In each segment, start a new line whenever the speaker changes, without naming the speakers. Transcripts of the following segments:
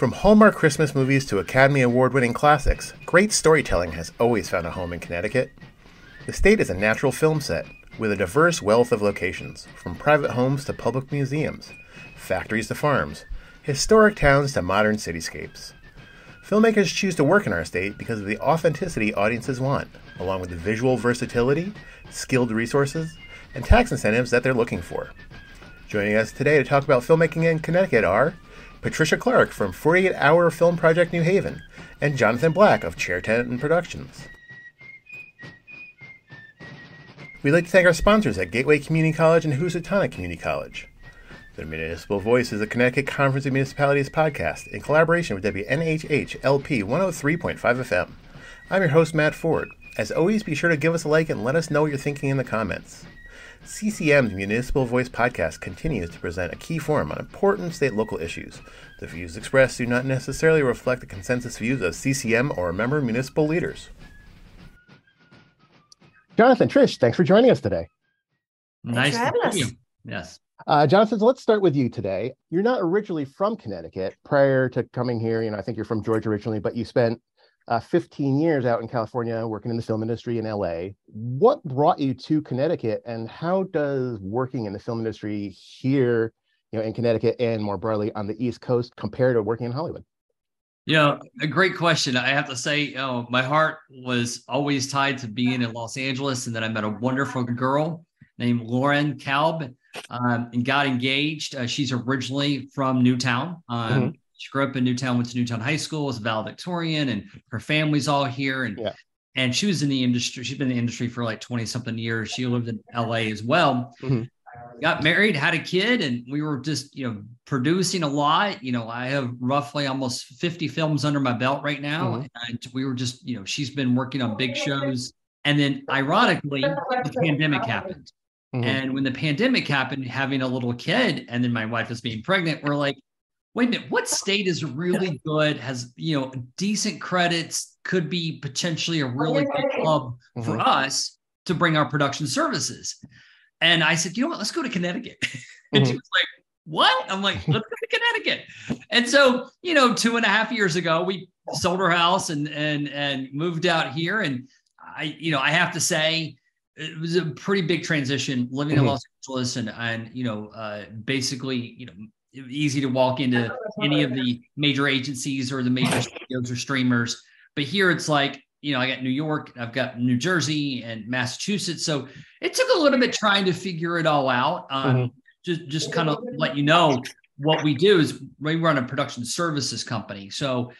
From Hallmark Christmas movies to Academy Award winning classics, great storytelling has always found a home in Connecticut. The state is a natural film set with a diverse wealth of locations, from private homes to public museums, factories to farms, historic towns to modern cityscapes. Filmmakers choose to work in our state because of the authenticity audiences want, along with the visual versatility, skilled resources, and tax incentives that they're looking for. Joining us today to talk about filmmaking in Connecticut are Patricia Clark from 48 Hour Film Project New Haven and Jonathan Black of Chair Tent Productions. We'd like to thank our sponsors at Gateway Community College and Housatonic Community College. The Municipal Voice is a Connecticut Conference of Municipalities podcast in collaboration with WNHH LP 103.5 FM. I'm your host, Matt Ford. As always, be sure to give us a like and let us know what you're thinking in the comments. CCM's Municipal Voice podcast continues to present a key forum on important state local issues. The views expressed do not necessarily reflect the consensus views of CCM or member municipal leaders. Jonathan, Trish, thanks for joining us today.
Nice to meet you. Yes.
Uh, Jonathan, so let's start with you today. You're not originally from Connecticut. Prior to coming here, you know, I think you're from Georgia originally, but you spent uh, 15 years out in California working in the film industry in LA. What brought you to Connecticut, and how does working in the film industry here, you know, in Connecticut and more broadly on the East Coast compare to working in Hollywood?
Know, a great question. I have to say, you know, my heart was always tied to being in Los Angeles, and then I met a wonderful girl named Lauren Kalb um, and got engaged. Uh, she's originally from Newtown. Um, mm-hmm. She grew up in Newtown, went to Newtown High School, was a valedictorian, and her family's all here. And yeah. and she was in the industry. She's been in the industry for like 20 something years. She lived in LA as well. Mm-hmm. Got married, had a kid, and we were just, you know, producing a lot. You know, I have roughly almost 50 films under my belt right now. Mm-hmm. And we were just, you know, she's been working on big shows. And then ironically, the pandemic happened. Mm-hmm. And when the pandemic happened, having a little kid, and then my wife was being pregnant, we're like, wait a minute, what state is really good, has you know decent credits, could be potentially a really good club mm-hmm. for us to bring our production services? And I said, you know what, let's go to Connecticut. and mm-hmm. she was like, what? I'm like, let's go to Connecticut. And so, you know, two and a half years ago, we sold our house and and and moved out here. And I, you know, I have to say, it was a pretty big transition living mm-hmm. in Los Angeles and and you know, uh, basically, you know, easy to walk into any of the major agencies or the major studios or streamers. But here it's like, you know, I got New York, I've got New Jersey and Massachusetts. So it took a little bit trying to figure it all out. Um, mm-hmm. Just, just kind of let you know what we do is we run a production services company. So,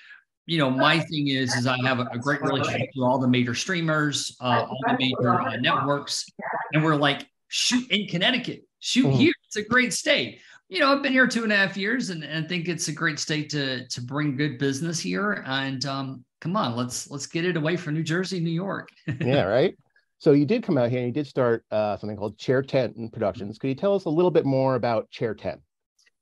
you know, my thing is, is I have a, a great relationship with all the major streamers, uh, all the major uh, networks, and we're like, shoot in Connecticut, shoot mm-hmm. here. It's a great state you know, I've been here two and a half years, and, and think it's a great state to to bring good business here. And um, come on, let's let's get it away from New Jersey, New York.
yeah, right. So you did come out here and you did start uh, something called Chair Tent Productions. Could you tell us a little bit more about Chair Tent?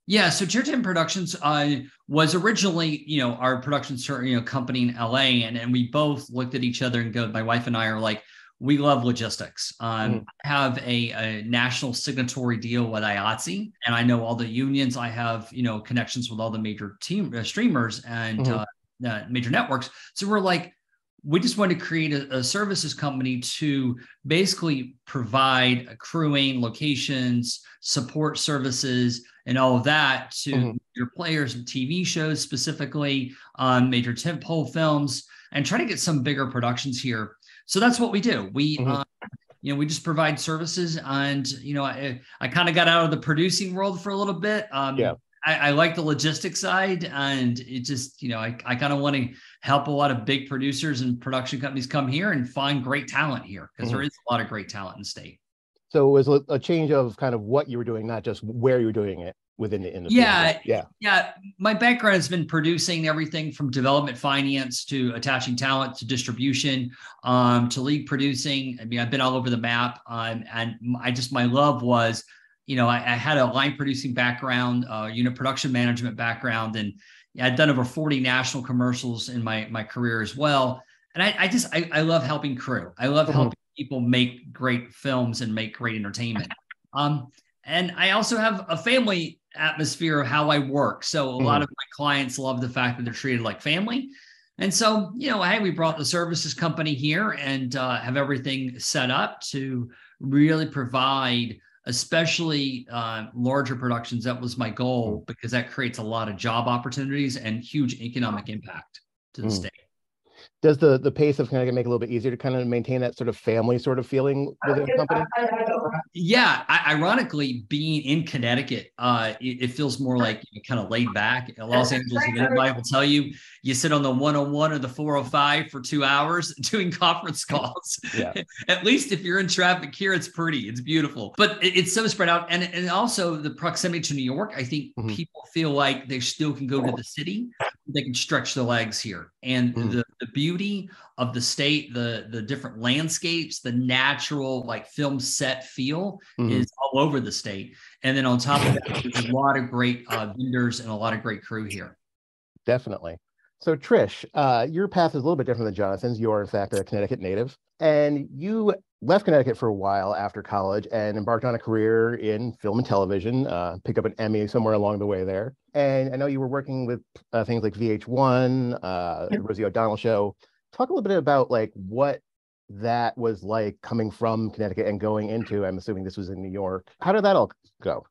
Yeah, so Chair Tent Productions uh, was originally, you know, our production you know company in LA, and and we both looked at each other and go. My wife and I are like, we love logistics. Um, mm. I have a, a, national signatory deal with IATSE, and I know all the unions. I have you know connections with all the major team uh, streamers and mm-hmm. uh, uh, major networks. So we're like, we just want to create a, a services company to basically provide crewing, locations, support services, and all of that to mm-hmm. your players and TV shows specifically, um, major tentpole films, and try to get some bigger productions here so that's what we do. We, mm-hmm. uh, you know, we just provide services, and you know, I, I kind of got out of the producing world for a little bit. Um, yeah. I, I, like the logistics side, and it just, you know, I, I kind of want to help a lot of big producers and production companies come here and find great talent here because mm-hmm. there is a lot of great talent in the state.
So it was a change of kind of what you were doing, not just where you were doing it within the industry.
Yeah, yeah, yeah. My background has been producing everything from development finance to attaching talent to distribution um, to lead producing. I mean, I've been all over the map, um, and I just my love was, you know, I, I had a line producing background, uh, unit production management background, and I'd done over forty national commercials in my my career as well. And I, I just I, I love helping crew. I love mm-hmm. helping people make great films and make great entertainment. Um, and I also have a family atmosphere of how I work. So a mm-hmm. lot of my clients love the fact that they're treated like family. And so, you know, hey, we brought the services company here and uh, have everything set up to really provide, especially uh, larger productions. That was my goal because that creates a lot of job opportunities and huge economic impact to the mm. state
does the the pace of Connecticut make it a little bit easier to kind of maintain that sort of family sort of feeling within the company?
Yeah, I, ironically, being in Connecticut, uh, it, it feels more like you know, kind of laid back. Los Angeles, anybody will tell you, you sit on the 101 or the 405 for two hours doing conference calls. Yeah. At least if you're in traffic here, it's pretty, it's beautiful, but it's so spread out, and and also the proximity to New York. I think mm-hmm. people feel like they still can go to the city, they can stretch their legs here, and mm-hmm. the the beauty of the state, the the different landscapes, the natural like film set feel mm-hmm. is all over the state. And then on top of that, there's a lot of great uh, vendors and a lot of great crew here.
Definitely. So Trish, uh, your path is a little bit different than Jonathan's. You are in fact a Connecticut native, and you left Connecticut for a while after college and embarked on a career in film and television. Uh, picked up an Emmy somewhere along the way there. And I know you were working with uh, things like VH1, uh, yep. Rosie O'Donnell Show. Talk a little bit about like what that was like coming from Connecticut and going into. I'm assuming this was in New York. How did that all go?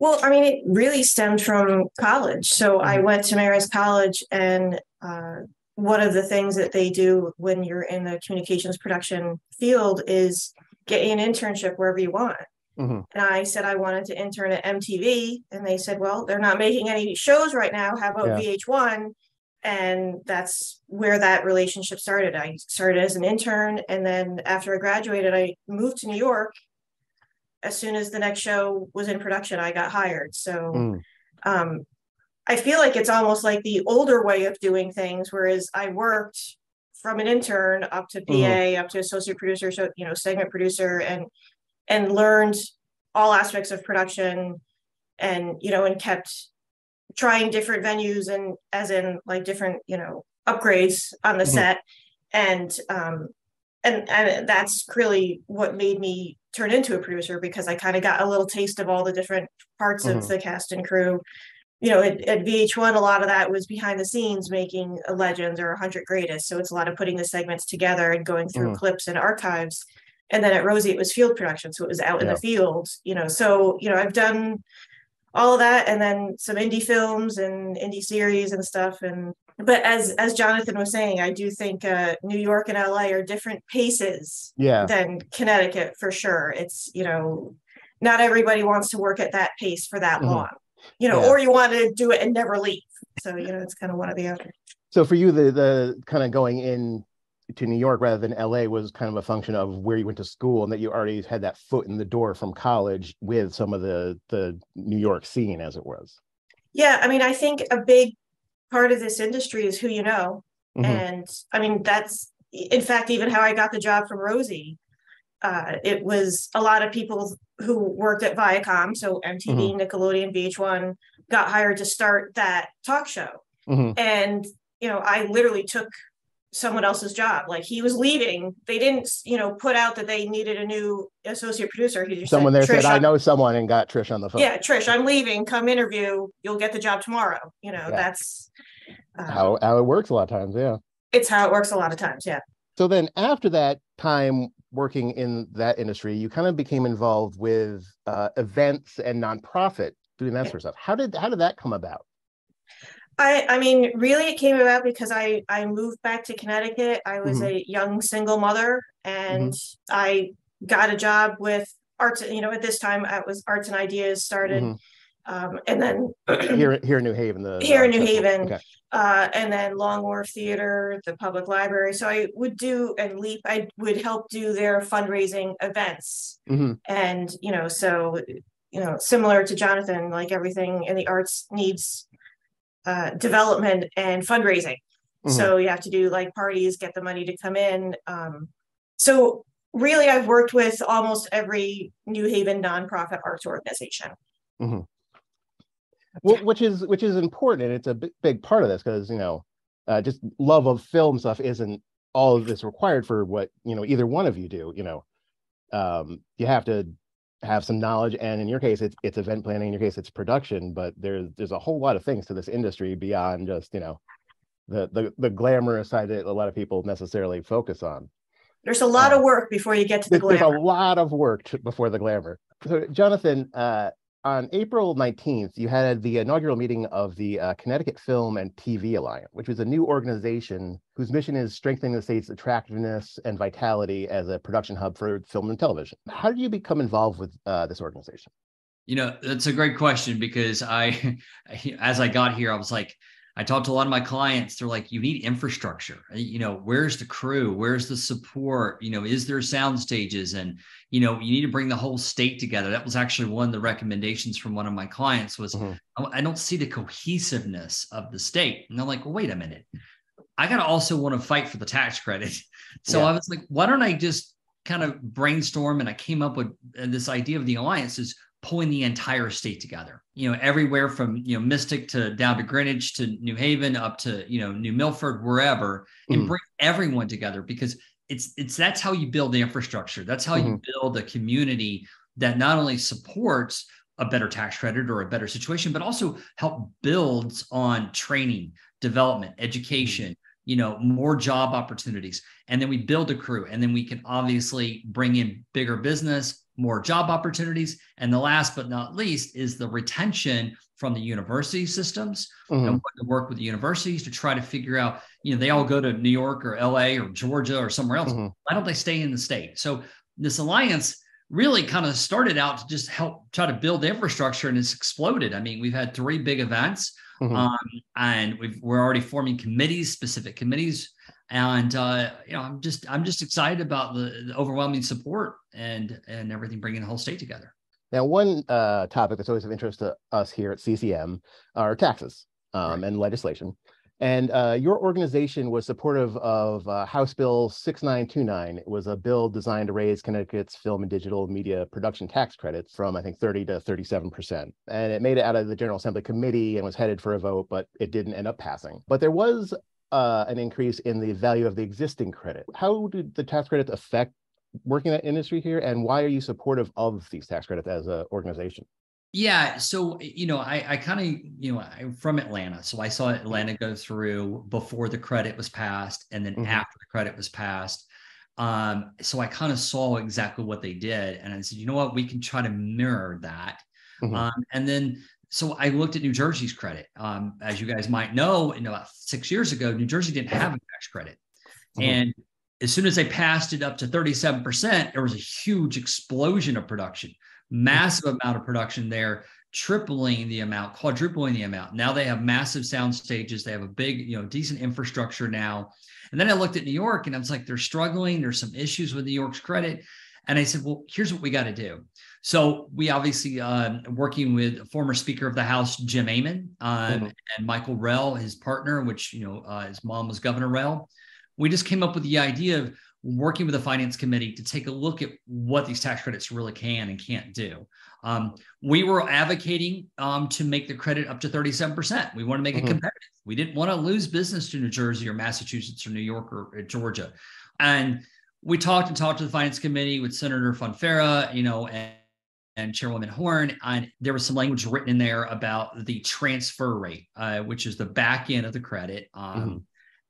Well, I mean, it really stemmed from college. So I mm-hmm. went to Marist College, and uh, one of the things that they do when you're in the communications production field is get you an internship wherever you want. Mm-hmm. And I said I wanted to intern at MTV, and they said, "Well, they're not making any shows right now. How about yeah. VH1?" And that's where that relationship started. I started as an intern, and then after I graduated, I moved to New York as soon as the next show was in production, I got hired. So mm. um, I feel like it's almost like the older way of doing things, whereas I worked from an intern up to PA, mm-hmm. up to associate producer, so you know, segment producer, and and learned all aspects of production, and you know, and kept trying different venues and as in like different you know upgrades on the mm-hmm. set, and um, and and that's really what made me turn into a producer because I kind of got a little taste of all the different parts mm-hmm. of the cast and crew. You know, at, at, VH1, a lot of that was behind the scenes making a Legends or 100 Greatest. So it's a lot of putting the segments together and going through mm-hmm. clips and archives. And then at Rosie, it was field production. So it was out yeah. in the field, you know. So, you know, I've done all of that and then some indie films and indie series and stuff. And but as as Jonathan was saying, I do think uh, New York and LA are different paces
yeah.
than Connecticut for sure. It's you know, not everybody wants to work at that pace for that mm-hmm. long, you know, yeah. or you want to do it and never leave. So you know, it's kind of one or the other.
So for you, the the kind of going in to New York rather than LA was kind of a function of where you went to school and that you already had that foot in the door from college with some of the the New York scene as it was.
Yeah, I mean, I think a big part of this industry is who you know. Mm-hmm. And I mean, that's in fact even how I got the job from Rosie. Uh, it was a lot of people who worked at Viacom, so MTV, mm-hmm. Nickelodeon, VH1, got hired to start that talk show. Mm-hmm. And you know, I literally took someone else's job. Like he was leaving. They didn't, you know, put out that they needed a new associate producer. He
just someone said, there said, "I know someone," and got Trish on the phone.
Yeah, Trish, I'm leaving. Come interview. You'll get the job tomorrow. You know, yeah. that's
um, how how it works a lot of times. Yeah,
it's how it works a lot of times. Yeah.
So then, after that time working in that industry, you kind of became involved with uh, events and nonprofit doing that yeah. sort of stuff. How did how did that come about?
I, I mean, really, it came about because I, I moved back to Connecticut. I was mm-hmm. a young single mother, and mm-hmm. I got a job with arts. You know, at this time, it was Arts and Ideas started, mm-hmm. um, and then
here here in New Haven, the
here in New Haven, okay. uh, and then Long Wharf Theater, the public library. So I would do and Leap. I would help do their fundraising events, mm-hmm. and you know, so you know, similar to Jonathan, like everything in the arts needs uh, development and fundraising. Mm-hmm. So you have to do like parties, get the money to come in. Um, so really, I've worked with almost every New Haven nonprofit arts organization. Mm-hmm.
Well, which is which is important, and it's a big, big part of this because you know, uh, just love of film stuff isn't all of this required for what you know either one of you do. You know, um, you have to have some knowledge and in your case it's it's event planning in your case it's production but there's there's a whole lot of things to this industry beyond just you know the the, the glamorous side that a lot of people necessarily focus on.
There's a lot um, of work before you get to the glamour
there's a lot of work to, before the glamour. So jonathan uh, on April 19th, you had the inaugural meeting of the uh, Connecticut Film and TV Alliance, which is a new organization whose mission is strengthening the state's attractiveness and vitality as a production hub for film and television. How did you become involved with uh, this organization?
You know, that's a great question because I, as I got here, I was like, I talked to a lot of my clients. They're like, you need infrastructure. You know, where's the crew? Where's the support? You know, is there sound stages? And, you know, you need to bring the whole state together. That was actually one of the recommendations from one of my clients was mm-hmm. I don't see the cohesiveness of the state. And I'm like, well, wait a minute. I got to also want to fight for the tax credit. So yeah. I was like, why don't I just kind of brainstorm? And I came up with uh, this idea of the alliance is pulling the entire state together. You know, everywhere from you know Mystic to down to Greenwich to New Haven up to you know New Milford, wherever, and mm. bring everyone together because it's it's that's how you build the infrastructure. That's how mm-hmm. you build a community that not only supports a better tax credit or a better situation, but also help builds on training, development, education. Mm-hmm you know more job opportunities and then we build a crew and then we can obviously bring in bigger business more job opportunities. And the last but not least is the retention from the university systems mm-hmm. and to work with the universities to try to figure out, you know, they all go to New York or LA or Georgia or somewhere else. Mm-hmm. Why don't they stay in the state? So this alliance really kind of started out to just help try to build infrastructure and it's exploded. I mean, we've had three big events mm-hmm. um, and we are already forming committees, specific committees and uh, you know i'm just i'm just excited about the, the, overwhelming support and and everything bringing the whole state together
now one uh, topic that's always of interest to us here at ccm are taxes um, right. and legislation and uh, your organization was supportive of uh, House Bill 6929. It was a bill designed to raise Connecticut's film and digital media production tax credits from, I think, 30 to 37%. And it made it out of the General Assembly committee and was headed for a vote, but it didn't end up passing. But there was uh, an increase in the value of the existing credit. How did the tax credits affect working in that industry here, and why are you supportive of these tax credits as an organization?
Yeah, so you know, I, I kind of you know I'm from Atlanta, so I saw Atlanta go through before the credit was passed, and then mm-hmm. after the credit was passed. Um, so I kind of saw exactly what they did, and I said, you know what, we can try to mirror that. Mm-hmm. Um, and then so I looked at New Jersey's credit. Um, as you guys might know, in about six years ago, New Jersey didn't have a tax credit. Mm-hmm. And as soon as they passed it up to 37%, there was a huge explosion of production, massive amount of production there, tripling the amount, quadrupling the amount. Now they have massive sound stages. They have a big, you know, decent infrastructure now. And then I looked at New York and I was like, they're struggling. There's some issues with New York's credit. And I said, well, here's what we got to do. So we obviously uh, working with former Speaker of the House Jim Amann um, mm-hmm. and Michael Rell, his partner, which you know uh, his mom was Governor Rell. We just came up with the idea of working with the Finance Committee to take a look at what these tax credits really can and can't do. Um, we were advocating um, to make the credit up to 37%. We want to make mm-hmm. it competitive. We didn't want to lose business to New Jersey or Massachusetts or New York or, or Georgia. And we talked and talked to the Finance Committee with Senator Fonfara, you know, and and Chairwoman Horn, and there was some language written in there about the transfer rate, uh, which is the back end of the credit. Um, mm-hmm.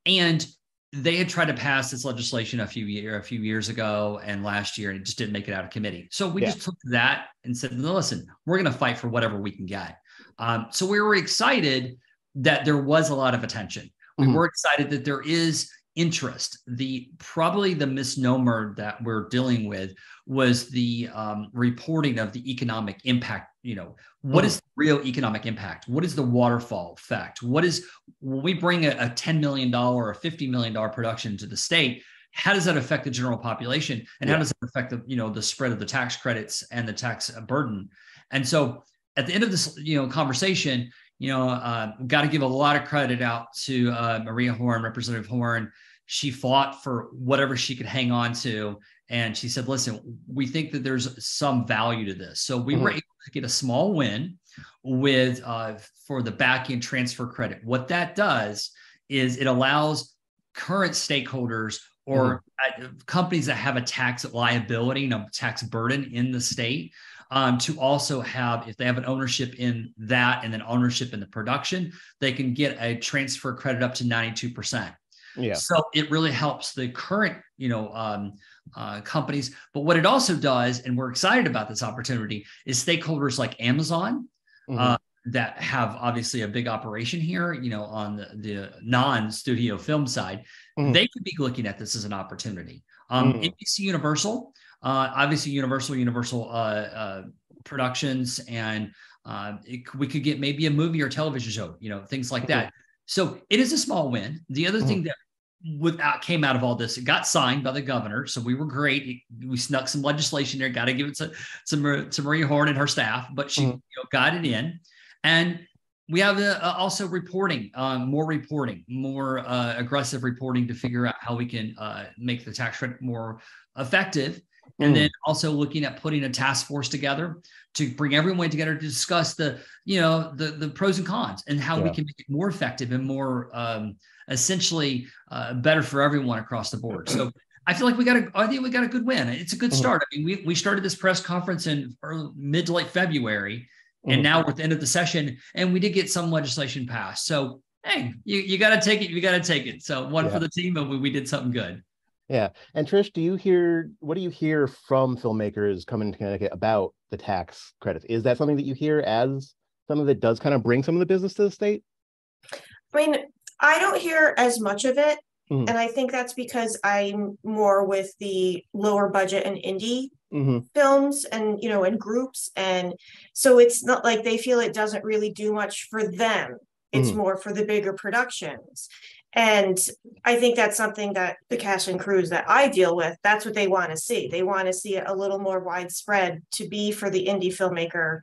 And they had tried to pass this legislation a few year a few years ago and last year, and it just didn't make it out of committee. So we yeah. just took that and said, no, listen, we're going to fight for whatever we can get. Um, so we were excited that there was a lot of attention. We mm-hmm. were excited that there is interest. The probably the misnomer that we're dealing with was the um, reporting of the economic impact. You know, what is the real economic impact? What is the waterfall effect? What is when we bring a, a $10 million or a $50 million production to the state? How does that affect the general population? And yeah. how does it affect the, you know, the spread of the tax credits and the tax burden? And so at the end of this, you know, conversation, you know, uh, got to give a lot of credit out to uh, Maria Horn, Representative Horn. She fought for whatever she could hang on to. And she said, listen, we think that there's some value to this. So we mm-hmm. were able to get a small win with uh, for the back end transfer credit. What that does is it allows current stakeholders or mm-hmm. companies that have a tax liability and a tax burden in the state um, to also have, if they have an ownership in that and then ownership in the production, they can get a transfer credit up to 92%. Yeah. So it really helps the current, you know, um, uh, companies. But what it also does, and we're excited about this opportunity, is stakeholders like Amazon. Mm-hmm. Uh, that have obviously a big operation here, you know, on the, the non-studio film side, mm. they could be looking at this as an opportunity. Um, mm. NBC Universal, uh, obviously Universal, Universal uh, uh, Productions, and uh, it, we could get maybe a movie or television show, you know, things like that. So it is a small win. The other thing that without came out of all this, it got signed by the governor, so we were great. We snuck some legislation there. Got to give it to, to, to Maria Horn and her staff, but she you know, got it in. And we have uh, also reporting, um, more reporting, more uh, aggressive reporting to figure out how we can uh, make the tax credit more effective. And mm. then also looking at putting a task force together to bring everyone together to discuss the, you know, the the pros and cons and how yeah. we can make it more effective and more um, essentially uh, better for everyone across the board. So I feel like we got a, I think we got a good win. It's a good mm-hmm. start. I mean, we, we started this press conference in early, mid to late February and mm-hmm. now we're at the end of the session, and we did get some legislation passed. So hey, you, you got to take it. You got to take it. So one yeah. for the team, and we, we did something good.
Yeah. And Trish, do you hear what do you hear from filmmakers coming to Connecticut about the tax credits? Is that something that you hear as something that does kind of bring some of the business to the state?
I mean, I don't hear as much of it. Mm-hmm. And I think that's because I'm more with the lower budget and indie mm-hmm. films and you know and groups and so it's not like they feel it doesn't really do much for them it's mm-hmm. more for the bigger productions and i think that's something that the cast and crews that i deal with that's what they want to see they want to see it a little more widespread to be for the indie filmmaker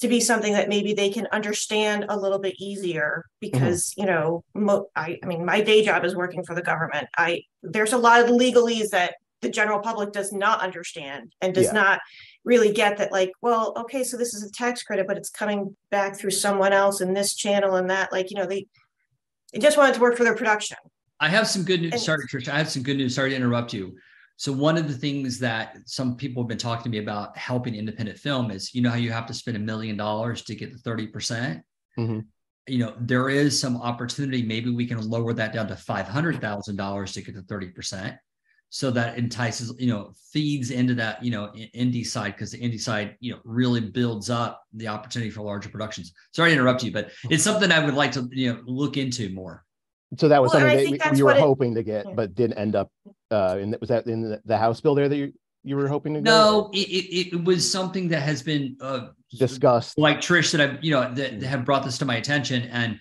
to be something that maybe they can understand a little bit easier because mm-hmm. you know mo- I, I mean my day job is working for the government i there's a lot of legalese that the general public does not understand and does yeah. not really get that like well okay so this is a tax credit but it's coming back through someone else in this channel and that like you know they they just wanted to work for their production.
I have some good news and, sorry trish i have some good news. Sorry to interrupt you. So one of the things that some people have been talking to me about helping independent film is you know how you have to spend a million dollars to get the 30% mm-hmm. you know there is some opportunity. Maybe we can lower that down to $500000 to get the 30% so that entices you know feeds into that you know indie side because the indie side you know really builds up the opportunity for larger productions. Sorry to interrupt you but it's something i would like to you know look into more.
So that was well, something that you were hoping to get but didn't end up uh in was that in the house bill there that you you were hoping to
no it, it, it was something that has been uh
discussed.
like trish that i've you know that, that have brought this to my attention and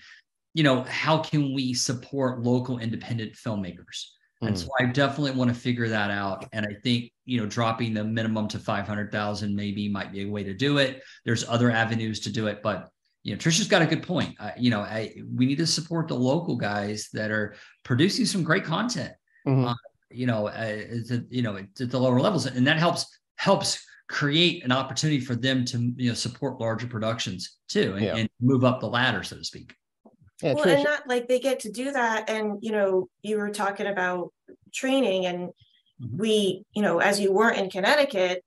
you know how can we support local independent filmmakers and so hmm. I definitely want to figure that out. And I think, you know, dropping the minimum to 500,000 maybe might be a way to do it. There's other avenues to do it, but you know, Trisha's got a good point. You know, I, we need to support the local guys that are producing some great content. Mm-hmm. Uh, you know, uh, to, you know, at the lower levels, and that helps helps create an opportunity for them to you know support larger productions too, and, yeah. and move up the ladder, so to speak.
Yeah, well, Trish. and not like they get to do that. And you know, you were talking about training, and mm-hmm. we, you know, as you weren't in Connecticut,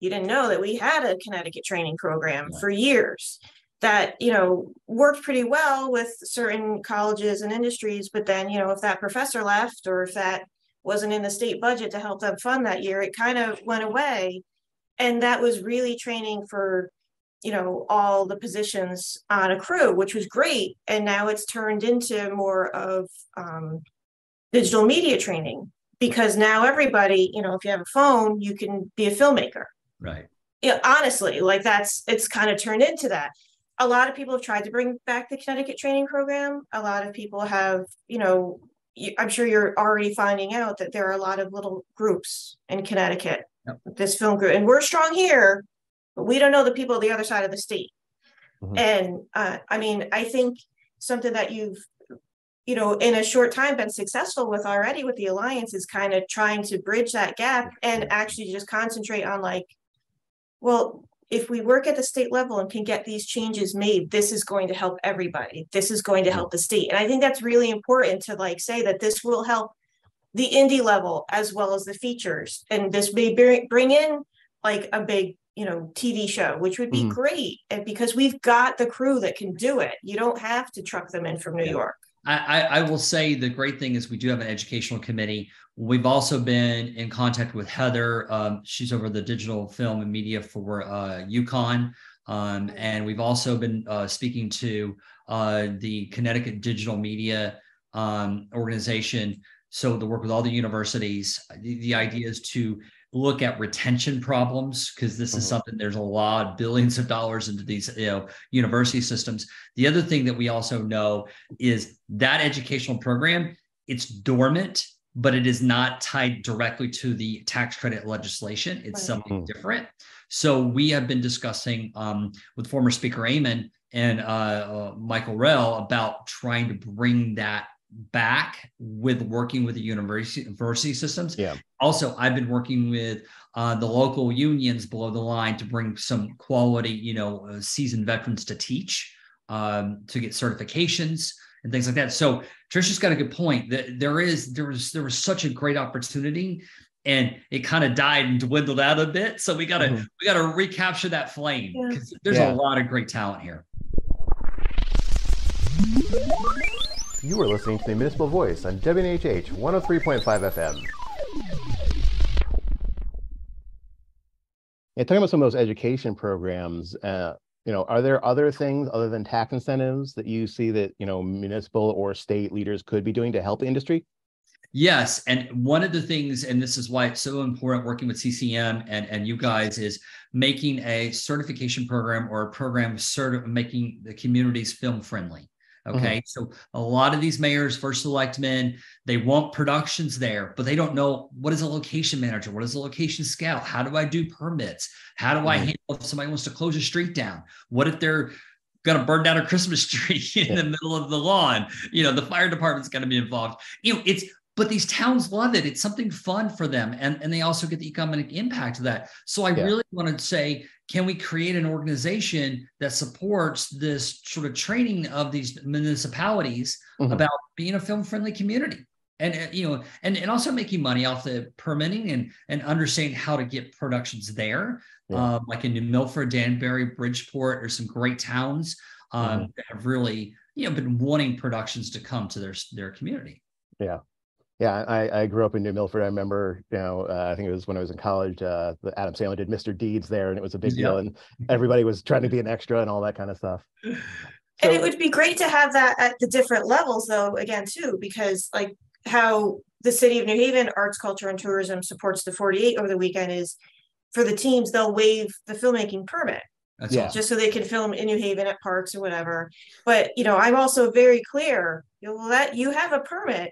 you didn't know that we had a Connecticut training program yeah. for years that you know worked pretty well with certain colleges and industries. But then, you know, if that professor left or if that wasn't in the state budget to help them fund that year, it kind of went away. And that was really training for you know all the positions on a crew which was great. And now it's turned into more of um, digital media training because now everybody you know if you have a phone you can be a filmmaker.
Right.
Yeah honestly like that's it's kind of turned into that. A lot of people have tried to bring back the connecticut training program. A lot of people have you know i'm sure you're already finding out that there are a lot of little groups in connecticut. Yep. this film group and we're strong here we don't know the people on the other side of the state. Mm-hmm. And uh, I mean, I think something that you've, you know, in a short time been successful with already with the alliance is kind of trying to bridge that gap and actually just concentrate on like, well, if we work at the state level and can get these changes made, this is going to help everybody. This is going to help the state. And I think that's really important to like say that this will help the indie level as well as the features. And this may bring, bring in like a big, you know, TV show, which would be mm-hmm. great. And because we've got the crew that can do it, you don't have to truck them in from New yeah. York.
I, I, will say the great thing is we do have an educational committee. We've also been in contact with Heather. Um, she's over the digital film and media for uh, UConn. Um, and we've also been uh, speaking to uh, the Connecticut Digital Media um, Organization. So to work with all the universities, the, the idea is to look at retention problems because this mm-hmm. is something there's a lot billions of dollars into these you know university systems the other thing that we also know is that educational program it's dormant but it is not tied directly to the tax credit legislation it's right. something mm-hmm. different so we have been discussing um, with former speaker Amann and uh, uh, michael rell about trying to bring that back with working with the university university systems.
Yeah.
Also, I've been working with uh, the local unions below the line to bring some quality, you know, uh, seasoned veterans to teach, um, to get certifications and things like that. So Trisha's got a good point that there is there was there was such a great opportunity and it kind of died and dwindled out a bit. So we gotta mm-hmm. we gotta recapture that flame because yeah. there's yeah. a lot of great talent here.
You are listening to the Municipal Voice on WNHH 103.5 FM. Yeah, talking about some of those education programs, uh, you know, are there other things other than tax incentives that you see that you know municipal or state leaders could be doing to help the industry?
Yes, and one of the things, and this is why it's so important working with CCM and and you guys is making a certification program or a program of making the communities film friendly. Mm-hmm. Okay. Mm-hmm. So a lot of these mayors, first selectmen, they want productions there, but they don't know what is a location manager? What is a location scout? How do I do permits? How do mm-hmm. I handle if somebody wants to close a street down? What if they're going to burn down a Christmas tree in yeah. the middle of the lawn? You know, the fire department's going to be involved. You know, it's but these towns love it. It's something fun for them. And, and they also get the economic impact of that. So I yeah. really want to say can we create an organization that supports this sort of training of these municipalities mm-hmm. about being a film friendly community and uh, you know and, and also making money off the permitting and and understanding how to get productions there yeah. um, like in new milford danbury bridgeport there's some great towns um, mm-hmm. that have really you know been wanting productions to come to their their community
yeah yeah, I, I grew up in New Milford. I remember, you know, uh, I think it was when I was in college. Uh, Adam Sandler did Mr. Deeds there, and it was a big deal, and everybody was trying to be an extra and all that kind of stuff. So,
and it would be great to have that at the different levels, though. Again, too, because like how the city of New Haven Arts, Culture, and Tourism supports the 48 over the weekend is for the teams they'll waive the filmmaking permit. That's yeah. just so they can film in New Haven at parks or whatever. But you know, I'm also very clear. You know, that you have a permit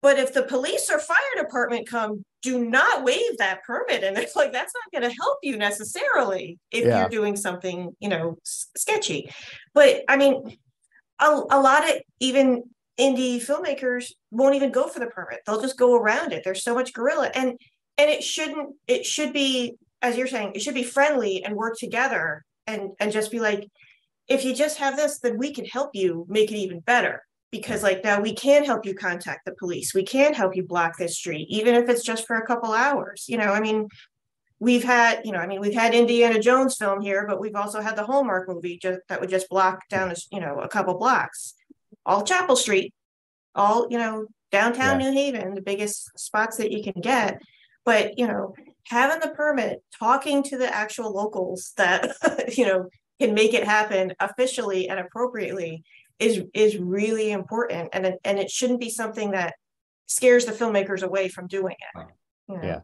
but if the police or fire department come, do not waive that permit. And it's like, that's not going to help you necessarily if yeah. you're doing something, you know, sketchy. But I mean, a, a lot of even indie filmmakers won't even go for the permit. They'll just go around it. There's so much guerrilla. And and it shouldn't, it should be, as you're saying, it should be friendly and work together and and just be like, if you just have this, then we can help you make it even better because like now we can help you contact the police. We can help you block this street even if it's just for a couple hours you know i mean we've had you know i mean we've had indiana jones film here but we've also had the hallmark movie just that would just block down you know a couple blocks. All chapel street all you know downtown yeah. new haven the biggest spots that you can get. But you know having the permit talking to the actual locals that you know can make it happen officially and appropriately is is really important and it, and it shouldn't be something that scares the filmmakers away from doing it.
You know? yeah.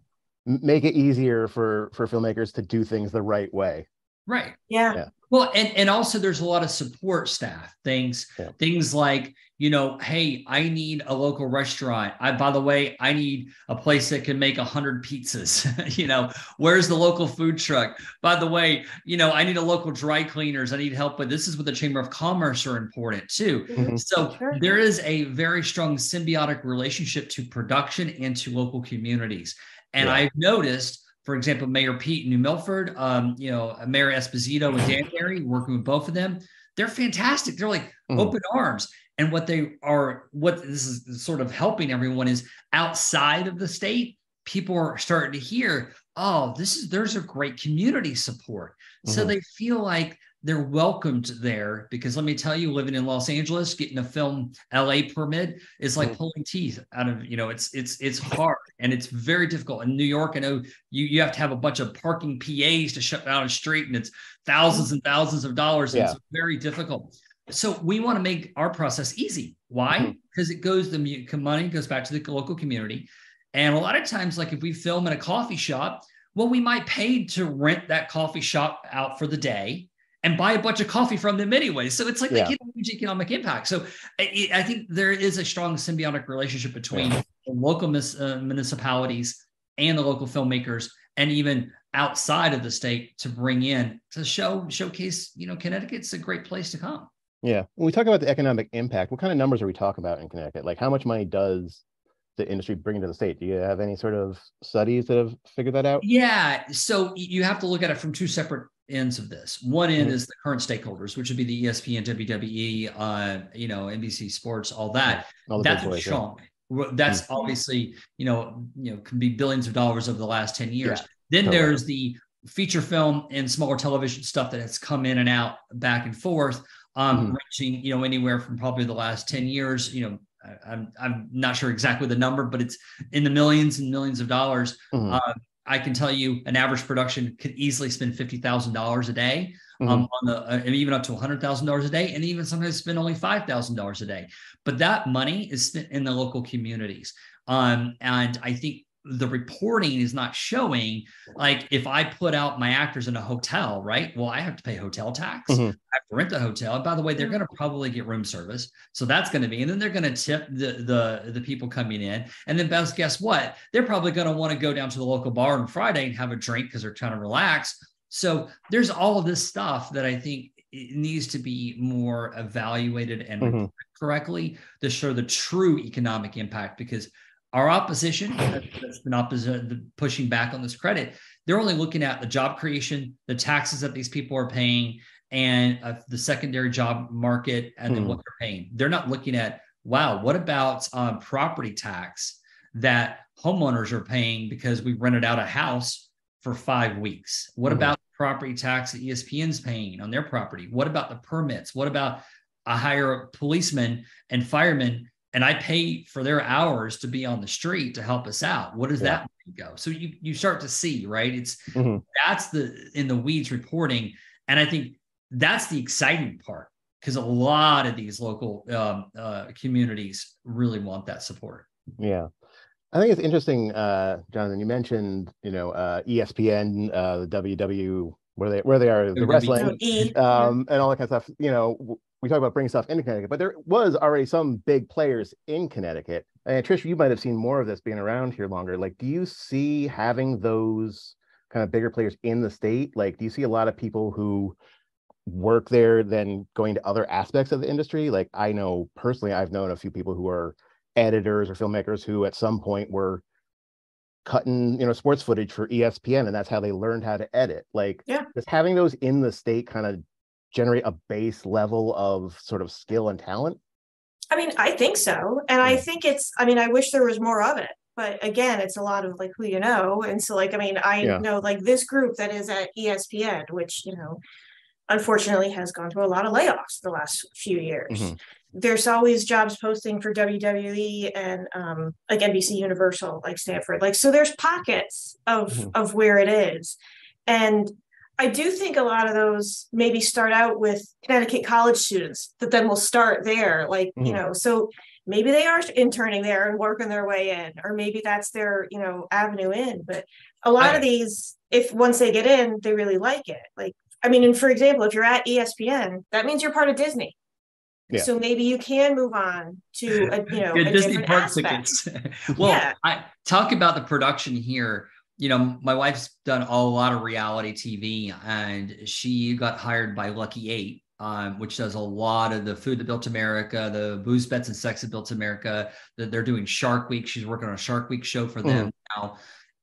Make it easier for for filmmakers to do things the right way
right
yeah, yeah.
well and and also there's a lot of support staff things yeah. things like you know, hey, I need a local restaurant. I, by the way, I need a place that can make a hundred pizzas. you know, where's the local food truck? By the way, you know, I need a local dry cleaners. I need help with this. Is what the Chamber of Commerce are important too. Mm-hmm. So sure. there is a very strong symbiotic relationship to production and to local communities. And yeah. I've noticed for example, Mayor Pete in New Milford, um, you know, Mayor Esposito and Dan Danbury, working with both of them, they're fantastic. They're like mm-hmm. open arms. And what they are, what this is sort of helping everyone is outside of the state, people are starting to hear, oh, this is there's a great community support. Mm-hmm. So they feel like they're welcomed there because let me tell you, living in Los Angeles, getting a film LA permit is like mm-hmm. pulling teeth out of you know it's it's it's hard and it's very difficult. In New York, I know you you have to have a bunch of parking PAs to shut down a street, and it's thousands and thousands of dollars. Yeah. It's very difficult. So we want to make our process easy. Why? Mm-hmm. Because it goes the money goes back to the local community, and a lot of times, like if we film in a coffee shop, well, we might pay to rent that coffee shop out for the day and buy a bunch of coffee from them anyway. So it's like yeah. they get a huge economic impact. So I, I, think there is a strong symbiotic relationship between yeah. local mis, uh, municipalities and the local filmmakers, and even outside of the state to bring in to show showcase. You know, Connecticut's a great place to come.
Yeah, when we talk about the economic impact, what kind of numbers are we talking about in Connecticut? Like, how much money does the industry bringing to the state? Do you have any sort of studies that have figured that out?
Yeah, so you have to look at it from two separate ends of this. One end mm-hmm. is the current stakeholders, which would be the ESPN, WWE, uh, you know, NBC Sports, all that. All That's showing. Yeah. That's mm-hmm. obviously, you know, you know, can be billions of dollars over the last 10 years. Yeah, then totally. there's the feature film and smaller television stuff that has come in and out back and forth, um, mm-hmm. ranging, you know, anywhere from probably the last 10 years, you know, I'm, I'm not sure exactly the number, but it's in the millions and millions of dollars. Mm-hmm. Uh, I can tell you an average production could easily spend fifty thousand dollars a day, mm-hmm. um, on the uh, and even up to hundred thousand dollars a day, and even sometimes spend only five thousand dollars a day. But that money is spent in the local communities, um, and I think the reporting is not showing like if i put out my actors in a hotel right? Well i have to pay hotel tax. Mm-hmm. i have to rent the hotel. And by the way they're going to probably get room service. So that's going to be and then they're going to tip the the the people coming in. And then best guess what? They're probably going to want to go down to the local bar on friday and have a drink because they're trying to relax. So there's all of this stuff that i think it needs to be more evaluated and mm-hmm. correctly to show the true economic impact because our opposition that's been opposite, pushing back on this credit, they're only looking at the job creation, the taxes that these people are paying, and uh, the secondary job market, and then hmm. what they're paying. They're not looking at, wow, what about um, property tax that homeowners are paying because we rented out a house for five weeks? What mm-hmm. about property tax that ESPN's paying on their property? What about the permits? What about a hire policeman and firemen and I pay for their hours to be on the street to help us out. What does yeah. that go? So you you start to see, right? It's mm-hmm. that's the in the weeds reporting, and I think that's the exciting part because a lot of these local um, uh, communities really want that support.
Yeah. I think it's interesting, uh, Jonathan. You mentioned, you know, uh, ESPN, uh, the WW, where they where they are, the wrestling, um, and all that kind of stuff. You know, we talk about bringing stuff into Connecticut, but there was already some big players in Connecticut. And Trish, you might have seen more of this being around here longer. Like, do you see having those kind of bigger players in the state? Like, do you see a lot of people who work there then going to other aspects of the industry? Like, I know personally, I've known a few people who are editors or filmmakers who at some point were cutting you know sports footage for espn and that's how they learned how to edit like yeah just having those in the state kind of generate a base level of sort of skill and talent?
I mean, I think so. And I think it's, I mean, I wish there was more of it. But again, it's a lot of like who you know. And so, like, I mean, I yeah. know like this group that is at ESPN, which, you know, unfortunately has gone through a lot of layoffs the last few years. Mm-hmm. There's always jobs posting for WWE and um, like NBC Universal, like Stamford. Like, so there's pockets of mm-hmm. of where it is. And I do think a lot of those maybe start out with Connecticut college students that then will start there. Like, mm-hmm. you know, so maybe they are interning there and working their way in, or maybe that's their, you know, avenue in. But a lot of these, if once they get in, they really like it. Like, I mean, and for example, if you're at ESPN, that means you're part of Disney. Yeah. So maybe you can move on to a you know a Disney park tickets.
well, yeah. I talk about the production here you know, my wife's done a lot of reality TV and she got hired by Lucky Eight, um, which does a lot of the food that built America, the booze, bets, and sex that built America. That they're doing Shark Week. She's working on a Shark Week show for them mm. now,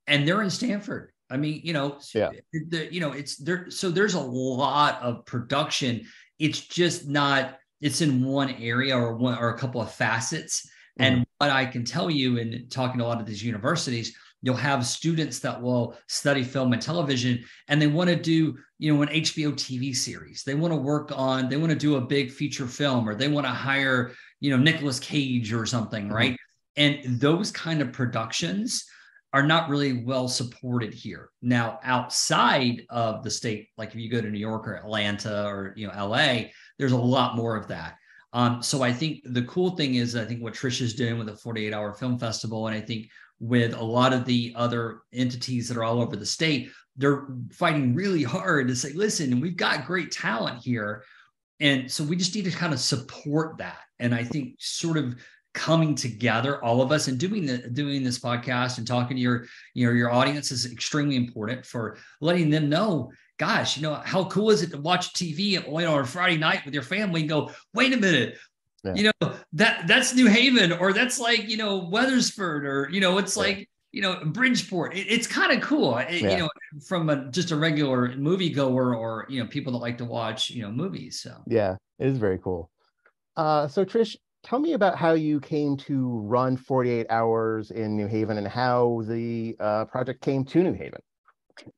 and they're in Stamford. I mean, you know, yeah. the, you know, it's there. So there's a lot of production it's just not it's in one area or one or a couple of facets mm-hmm. and what i can tell you in talking to a lot of these universities you'll have students that will study film and television and they want to do you know an hbo tv series. They want to work on they want to do a big feature film or they want to hire you know Nicolas Cage or something mm-hmm. right? And those kind of productions are not really well supported here. Now outside of the state like if you go to new york or atlanta or you know la there's a lot more of that. Um, so i think the cool thing is i think what trish is doing with the 48 hour film festival and i think with a lot of the other entities that are all over the state they're fighting really hard to say listen we've got great talent here. And so we just need to kind of support that. And i think sort of coming together all of us and doing the doing this podcast and talking to your you know your audience is extremely important for letting them know gosh you know how cool is it to watch tv on a friday night with your family and go wait a minute yeah. you know that that's new haven or that's like you know Wethersfield or you know it's yeah. like you know bridgeport it, it's kind of cool it, yeah. you know from a, just a regular movie goer or you know people that like to watch you know movies so
yeah it is very cool uh so trish tell me about how you came to run 48 hours in New Haven and how the uh, project came to New Haven.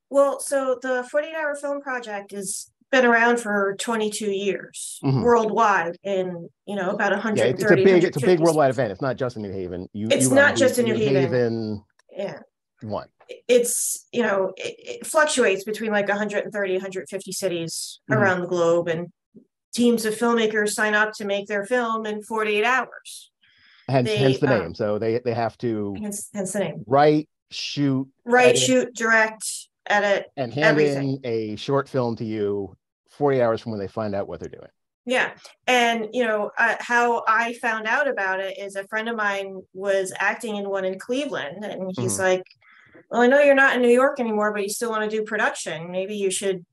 Well, so the 48 hour film project has been around for 22 years mm-hmm. worldwide in, you know, about 130. Yeah,
it's, a big, it's a big worldwide event. It's not just in New Haven.
You, it's you not just in New, New Haven. Haven.
Yeah. One.
It's, you know, it, it, fluctuates between like 130, 150 cities mm-hmm. around the globe. And teams of filmmakers sign up to make their film in 48 hours.
Hence, they, hence the um, name. So they they have to
hence, hence the name.
Write, shoot,
write, edit, shoot, direct, edit,
and hand everything. in a short film to you 40 hours from when they find out what they're doing.
Yeah. And, you know, uh, how I found out about it is a friend of mine was acting in one in Cleveland. And he's mm-hmm. like, Well, I know you're not in New York anymore, but you still want to do production. Maybe you should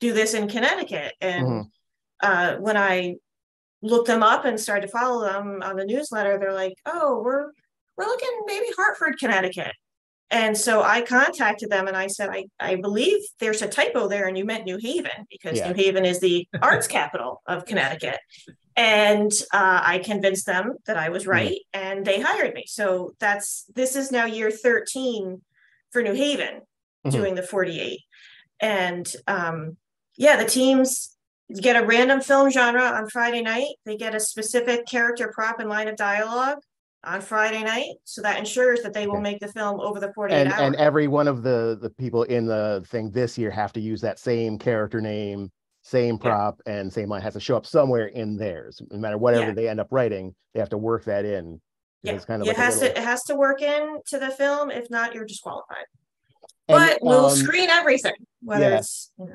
do this in Connecticut. And mm-hmm uh, when I looked them up and started to follow them on the newsletter, they're like, "Oh, we're we're looking maybe Hartford, Connecticut." And so I contacted them and I said, I, I believe there's a typo there and you meant New Haven because yeah. New Haven is the arts capital of Connecticut. And uh, I convinced them that I was mm-hmm. right mm-hmm. and they hired me. So that's this is now year 13 for New Haven mm-hmm. doing the 48. And um, yeah, the teams get a random film genre on Friday night. They get a specific character prop and line of dialogue on Friday night. So that ensures that they will make the film over the 48
and,
hours.
And every one of the, the people in the thing this year have to use that same character name, same prop, yeah. and same line has to show up somewhere in theirs. No matter whatever yeah. they end up writing, they have to work that in.
Yeah. It's kind of it like has little... to it has to work in to the film. If not, you're disqualified. And, but we'll um, screen everything, whether it's you know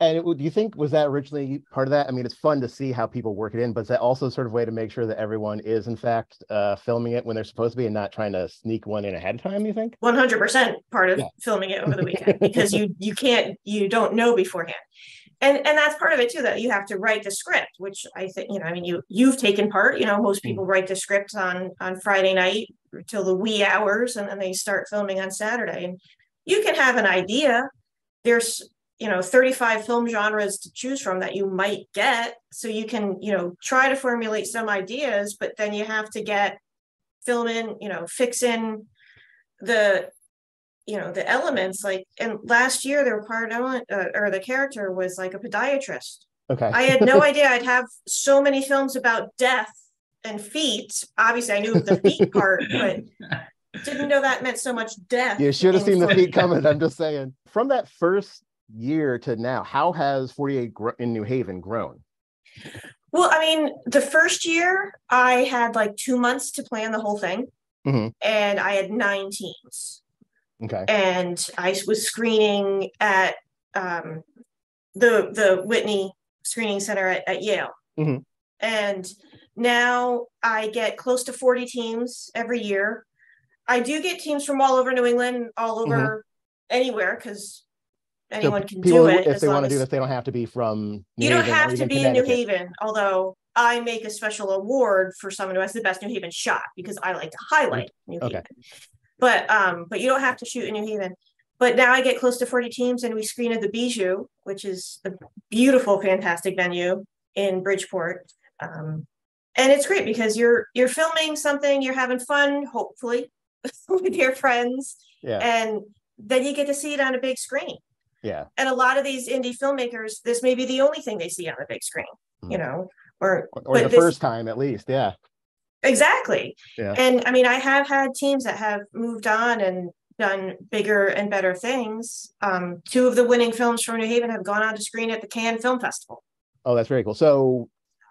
and it, do you think was that originally part of that? I mean, it's fun to see how people work it in, but is that also sort of way to make sure that everyone is in fact uh, filming it when they're supposed to be and not trying to sneak one in ahead of time? You think?
One hundred percent part of yeah. filming it over the weekend because you you can't you don't know beforehand, and and that's part of it too. That you have to write the script, which I think you know. I mean, you you've taken part. You know, most people mm. write the scripts on on Friday night till the wee hours, and then they start filming on Saturday, and you can have an idea there's you know 35 film genres to choose from that you might get. So you can you know try to formulate some ideas but then you have to get film in you know fix in the you know the elements like and last year their part element uh, or the character was like a podiatrist.
Okay.
I had no idea i'd have so many films about death and feet. Obviously i knew the feet part but didn't know that meant so much death
you should have seen the feet coming i'm just saying. From that first year to now, how has 48 gr- in New Haven grown?
Well, I mean, the first year I had like two months to plan the whole thing, mm-hmm. and I had nine teams.
Okay.
And I was screening at um, the the Whitney Screening Center at, at Yale, mm-hmm. and now I get close to 40 teams every year. I do get teams from all over New England, all over mm-hmm. anywhere, because anyone so can do it.
If they want to do this, they don't have to be from.
New you don't Haven have to be in New Haven, although I make a special award for someone who has the best New Haven shot because I like to highlight New okay. Haven. But um, but you don't have to shoot in New Haven. But now I get close to 40 teams and we screen at the Bijou, which is a beautiful, fantastic venue in Bridgeport. Um, and it's great because you're you're filming something, you're having fun, hopefully, with your friends,
Yeah.
and then you get to see it on a big screen.
Yeah.
And a lot of these indie filmmakers, this may be the only thing they see on the big screen, you
Mm.
know, or
Or, or the
this-
first time at least. Yeah.
Exactly.
Yeah.
And I mean, I have had teams that have moved on and done bigger and better things. Um, two of the winning films from New Haven have gone on to screen at the Cannes Film Festival.
Oh, that's very cool. So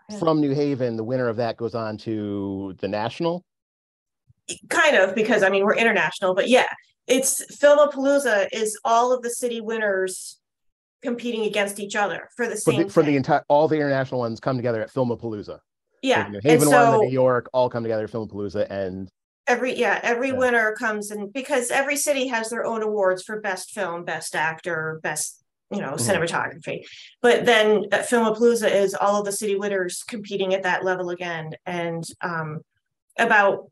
Yeah.
from New Haven, the winner of that goes on to the national.
Kind of, because I mean, we're international, but yeah, it's Filmapalooza is all of the city winners competing against each other for the
For
same
the, for the entire, all the international ones come together at Filmapalooza. So
yeah.
the New
And
Haven one, New York, all come together at Filmapalooza, and
every, yeah, every
Yeah.
winner comes in because every city has their own awards for best film, best actor, best, you know,
Mhm.
cinematography. But then uh, Filmapalooza is all of the city winners competing at that level again. And um, about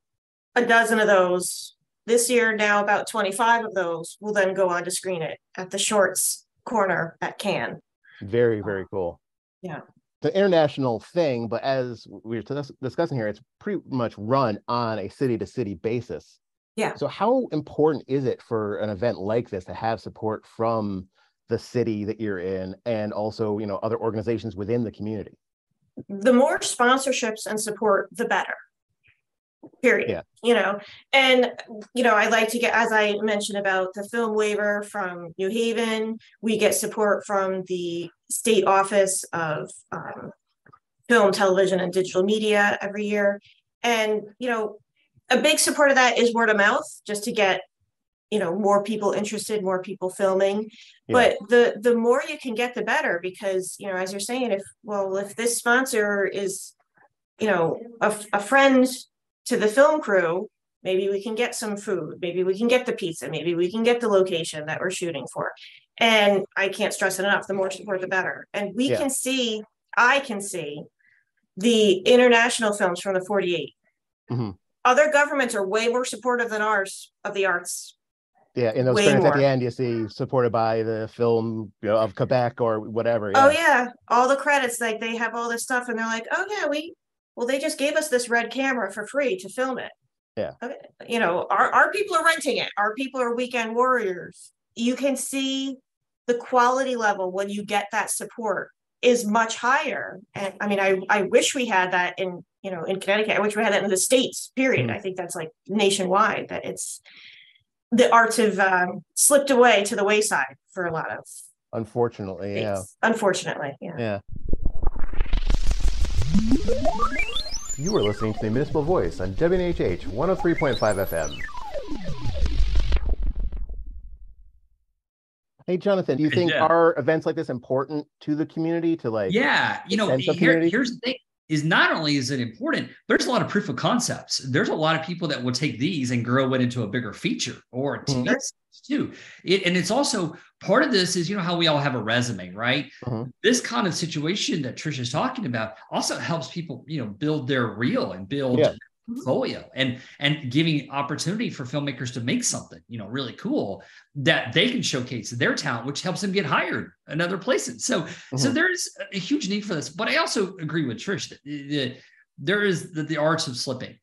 a dozen of those this year, now about 25 of those will then go on to screen it at the Shorts Corner at Cannes.
very, very cool.
Yeah.
The international thing, but as we were dis- discussing here, it's pretty much run on a city to city basis.
Yeah.
So how important is it for an event like this to have support from the city that you're in and also, you know, other organizations within the community?
the more sponsorships and support, the better. Period.
Yeah.
You know, and you know, I like to get, as I mentioned about the film waiver from New Haven, we get support from the state office of um, film, television, and digital media every year. And you know, a big support of that is word of mouth, just to get you know more people interested, more people filming
Yeah.
but the the more you can get the better because you know as you're saying if well if this sponsor is you know a, a friend to the film crew maybe we can get some food maybe we can get the pizza maybe we can get the location that we're shooting for and i can't stress it enough the more support the better and we
Yeah.
can see i can see the international films from the 48
Mhm.
other governments are way more supportive than ours of the arts
Yeah, in those credits at the end, you see supported by the film you know, of Quebec or whatever.
Oh yeah, all the credits like they have all this stuff, and they're like, oh yeah, we well they just gave us this red camera for free to film it.
Yeah.
Okay, you know, our our people are renting it. Our people are weekend warriors. You can see the quality level when you get that support is much higher. And I mean, I I wish we had that in you know in Connecticut. I wish we had that in the states. Period.
Mhm.
I think that's like nationwide. That it's the arts have um, slipped away to the wayside for a lot of
Unfortunately, yeah.
unfortunately. Yeah.
Yeah. You are listening to the Municipal Voice on WNHH 103.5 FM. Hey, Jonathan, do you think
Yeah.
are events like this important to the community to like?
Yeah, you know, here, here's the thing: is not only is it important, there's a lot of proof of concepts. There's a lot of people that will take these and grow it into a bigger feature or
Mhm.
too. It, and it's also part of this is you know how we all have a resume, right?
Mhm.
This kind of situation that Trish is talking about also helps people, you know, build their reel and build
Yeah.
Portfolio and and giving opportunity for filmmakers to make something you know really cool that they can showcase their talent which helps them get hired in other places. So so
Mhm.
there's a huge need for this. But i also agree with trish that the, the- there is the, the arts of slipping.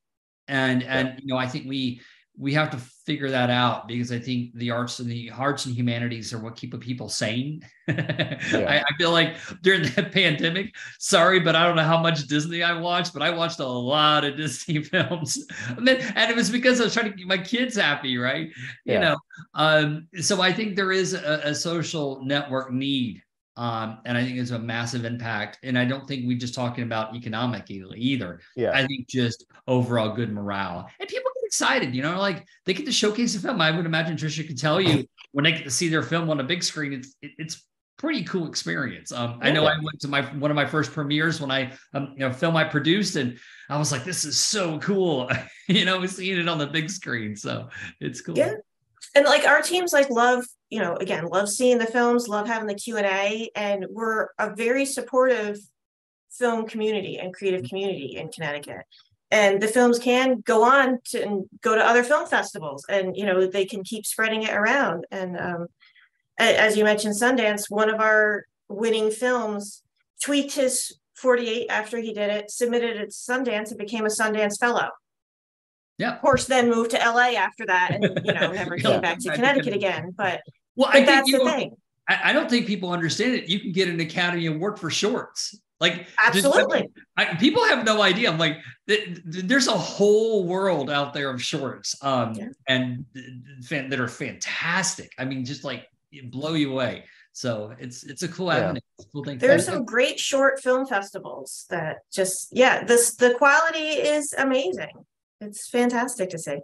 And and you know i think we we have to figure that out because I think the arts and the arts and humanities are what keep people sane. I, I feel like during the pandemic, sorry, but I don't know how much Disney I watched, but I watched a lot of Disney films. And, then, and it was because I was trying to keep my kids happy, right?
Yeah.
You know, um, so I think there is a, a social network need um, and I think it's a massive impact. And I don't think we're just talking about economic either.
Yeah.
I think just overall good morale and people excited. You know, like they get to showcase a film. I would imagine Trisha could tell you when they get to see their film on a big screen. It's it, it's pretty cool experience. Um, I know I went to my one of my first premieres when I um, you know film I produced, and I was like, this is so cool. you know, seeing it on the big screen. So it's cool.
Yeah. and like our teams like love you know again love seeing the films love having the q&a and we're a very supportive film community and creative community in connecticut and the films can go on to and go to other film festivals and you know they can keep spreading it around and um, as you mentioned sundance one of our winning films tweaked his 48 after he did it, submitted it to Sundance and became a Sundance fellow.
Yeah.
Of course, then moved to LA after that and, you know, never came back to Connecticut again. But,
Well, I
but
think
that's the thing.
I, I don't think people understand it. You can get an Academy Award for shorts. Like just-
Absolutely.
I, people have no idea. I'm like, th- th- there's a whole world out there of shorts, um,
Yeah.
and th- fan, that are fantastic. I mean, just like blow you away. So it's it's a cool
Yeah.
avenue. It's a cool thing.
There's some great short film festivals that just, yeah, this, the quality is amazing. It's fantastic to see.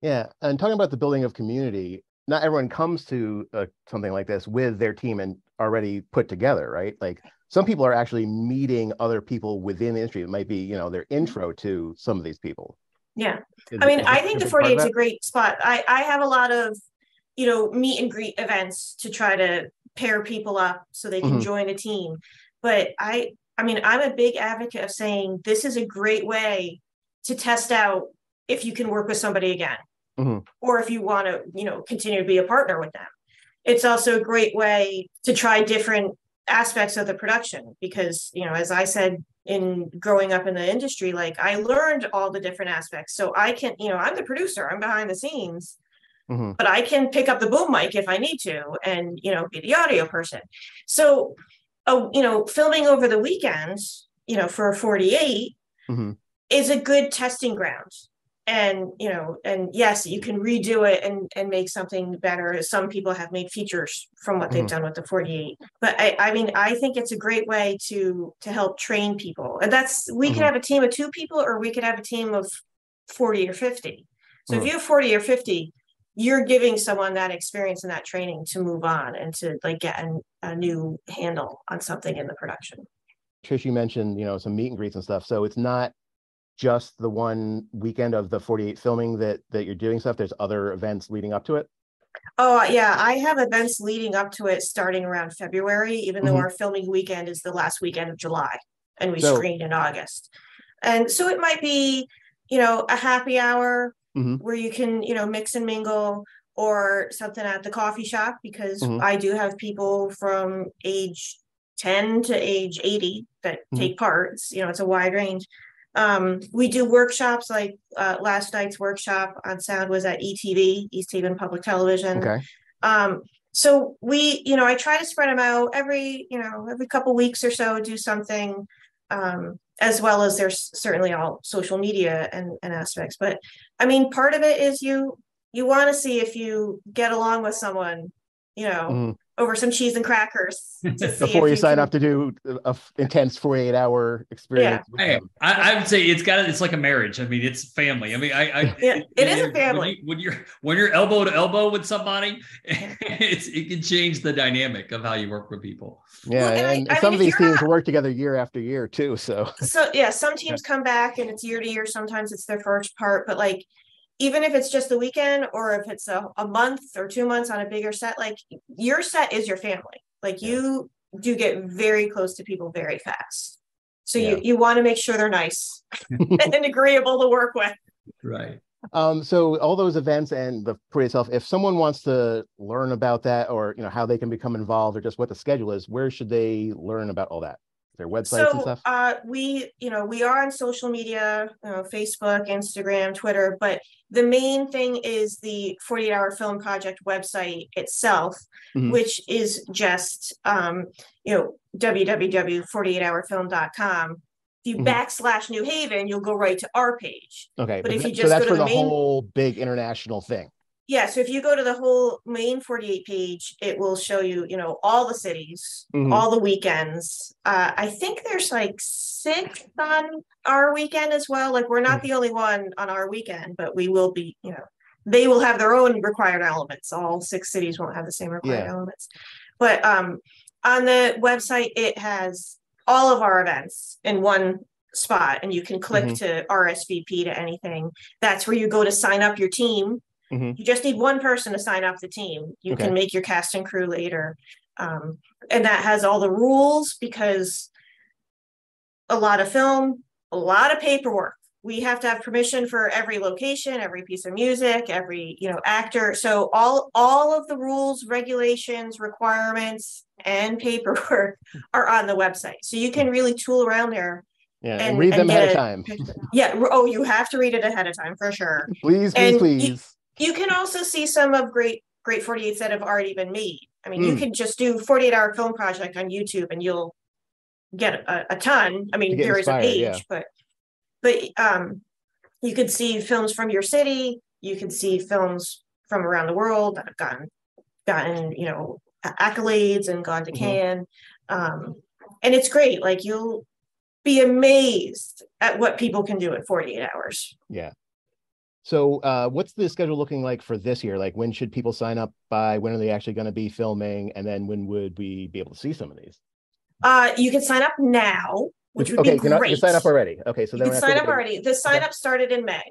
Yeah, and talking about the building of community, not everyone comes to uh, something like this with their team and already put together, right? Like some people are actually meeting other people within the industry. It might be, you know, their intro to some of these people.
Yeah.
Is
I mean, I think the
a big
48 is a great spot. I, I have a lot of, you know, meet and greet events to try to pair people up so they can
Mhm.
join a team. But I, I mean, I'm a big advocate of saying this is a great way to test out if you can work with somebody again,
Mhm.
or if you want to, you know, continue to be a partner with them. It's also a great way to try different aspects of the production because, you know, as I said in growing up in the industry, like I learned all the different aspects. So I can, you know, I'm the producer, I'm behind the scenes,
Mhm.
but I can pick up the boom mic if I need to and, you know, be the audio person. So, oh, you know, filming over the weekends, you know, for a 48
Mhm.
is a good testing ground. And, you know, and yes, you can redo it and, and make something better. Some people have made features from what they've
Mhm.
done with the 48. But I, I mean, I think it's a great way to to help train people. And that's we
Mhm.
could have a team of two people or we could have a team of 40 or 50. So if
Mhm.
you have 40 or 50, you're giving someone that experience and that training to move on and to like get an, a new handle on something in the production.
Trish, you mentioned, you know, some meet and greets and stuff. So it's not just the one weekend of the 48 filming that that you're doing stuff. There's other events leading up to it.
Oh, yeah, I have events leading up to it starting around February, even though
Mhm.
our filming weekend is the last weekend of July and we
So-
screen in August. And so it might be, you know, a happy hour
Mhm.
where you can, you know, mix and mingle or something at the coffee shop because
Mhm.
I do have people from age 10 to age 80 that
Mhm.
take parts, you know, it's a wide range. Um, we do workshops like uh, last night's workshop on sound was at ETV, East Haven Public Television.
Okay.
Um, so we, you know, I try to spread them out every, you know, every couple weeks or so, do something. Um, as well as there's certainly all social media and, and aspects. But I mean, part of it is you you want to see if you get along with someone, you know,
Mhm.
Over some cheese and crackers to see
Before
if
you sign
can-
up to do a f- intense 48 hour experience. with
Hey. I, I would say it's got it's like a marriage. I mean, it's family. I mean, I, I
Yeah, it is a
when
family.
you- When, you, are when you're elbow to elbow with somebody, it's it can change the dynamic of how you work with people.
Yeah,
and
and,
I
some
mean,
of these teams
not-
work together year after year too. So
so yeah, some teams come back and it's year to year. Sometimes it's their first part, but like even if it's just the weekend or if it's a, a month or two months on a bigger set, like your set is your family. Like
Yeah.
you do get very close to people very fast. So
Yeah.
you you want to make sure they're nice and agreeable to work with.
Right.
Um, so all those events and the parade itself, if someone wants to learn about that or you know how they can become involved or just what the schedule is, where should they learn about all that? Their websites and
So
stuff?
uh, we, you know, we are on social media, you know, Facebook, Instagram, Twitter, but the main thing is the 48 Hour Film Project website itself,
Mhm.
which is just, um, you know, www.48hourfilm.com. If you
Mhm.
backslash New Haven, you'll go right to our page.
Okay,
but if
tha-
you
so
just
that's
go
for the
the main-
whole big international thing.
Yeah, so if you go to the whole main 48 page, it will show you, you know, all the cities,
Mhm.
all the weekends. Uh, I think there's like six on our weekend as well. Like we're not the only one on our weekend, but we will be, you know, they will have their own required elements. All six cities won't have the same required
Yeah.
elements. But um, on the website, it has all of our events in one spot, and you can click
Mhm.
to RSVP to anything. That's where you go to sign up your team.
Mhm.
You just need one person to sign off the team. You
Okay.
can make your cast and crew later. Um, and that has all the rules because a lot of film, a lot of paperwork. we have to have permission for every location, every piece of music, every, you know, actor. So all, all of the rules, regulations, requirements and paperwork are on the website. So you can really tool around there.
Yeah, and,
And-
read them
and
ahead of time.
Yeah. Oh, you have to read it ahead of time for sure.
Please, please,
And
please.
You can also see some of great, great 48s that have already been made. I mean, you
Mm.
can just do 48 hour film project on YouTube and you'll get a, a ton. I mean, there is a page,
yeah.
but, but, um, you can see films from your city, you can see films from around the world that have gotten, gotten, you know, accolades and gone to
Mhm.
Cannes. Um, and it's great, like you'll be amazed at what people can do in 48 hours.
Yeah. So, uh, what's the schedule looking like for this year? Like, when should people sign up by? When are they actually going to be filming? And then when would we be able to see some of these?
Uh, you can sign up now, which would
okay,
be
you can, you sign up already. Okay, so
You can sign up already. The sign up started in May.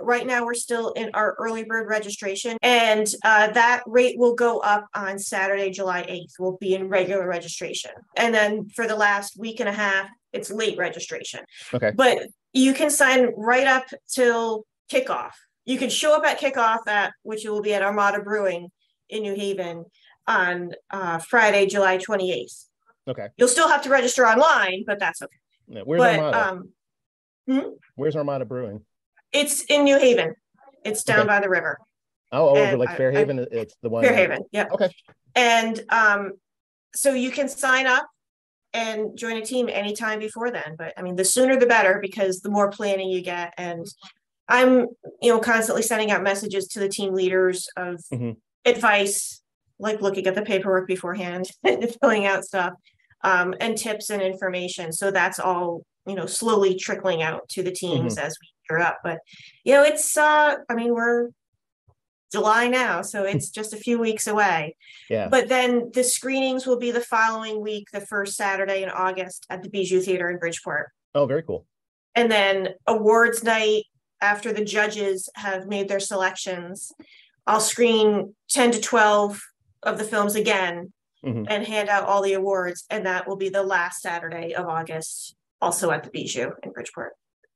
Right now, we're still in our early bird registration, and uh, that rate will go up on Saturday, July eighth. We'll be in regular registration, and then for the last week and a half, it's late registration.
Okay.
But you can sign right up till kickoff. You can show up at kickoff at which will be at Armada Brewing in New Haven on uh, Friday, July twenty eighth.
Okay.
You'll still have to register online, but that's okay.
Yeah, Where's
but
Armada?
um,
Where's Armada Brewing?
it's in New Haven. It's down
Okay.
by the river,
Oh, over
and
like
I- I-
it's the one.
Fairhaven. Yeah.
Okay.
And um, so you can sign up and join a team anytime before then. But I mean, the sooner the better because the more planning you get. And I'm, you know, constantly sending out messages to the team leaders of
Mhm.
advice, like looking at the paperwork beforehand and filling out stuff, um, and tips and information. So that's all, you know, slowly trickling out to the teams as we gear up. But you know, it's uh, I mean, we're July now, so it's just a few weeks away.
Yeah.
But then the screenings will be the following week, the first Saturday in August at the Bijou Theater in Bridgeport.
Oh, very cool.
And then awards night after the judges have made their selections. I'll screen 10 to 12 of the films again
Mhm.
and hand out all the awards. And that will be the last Saturday of August, also at the Bijou in Bridgeport.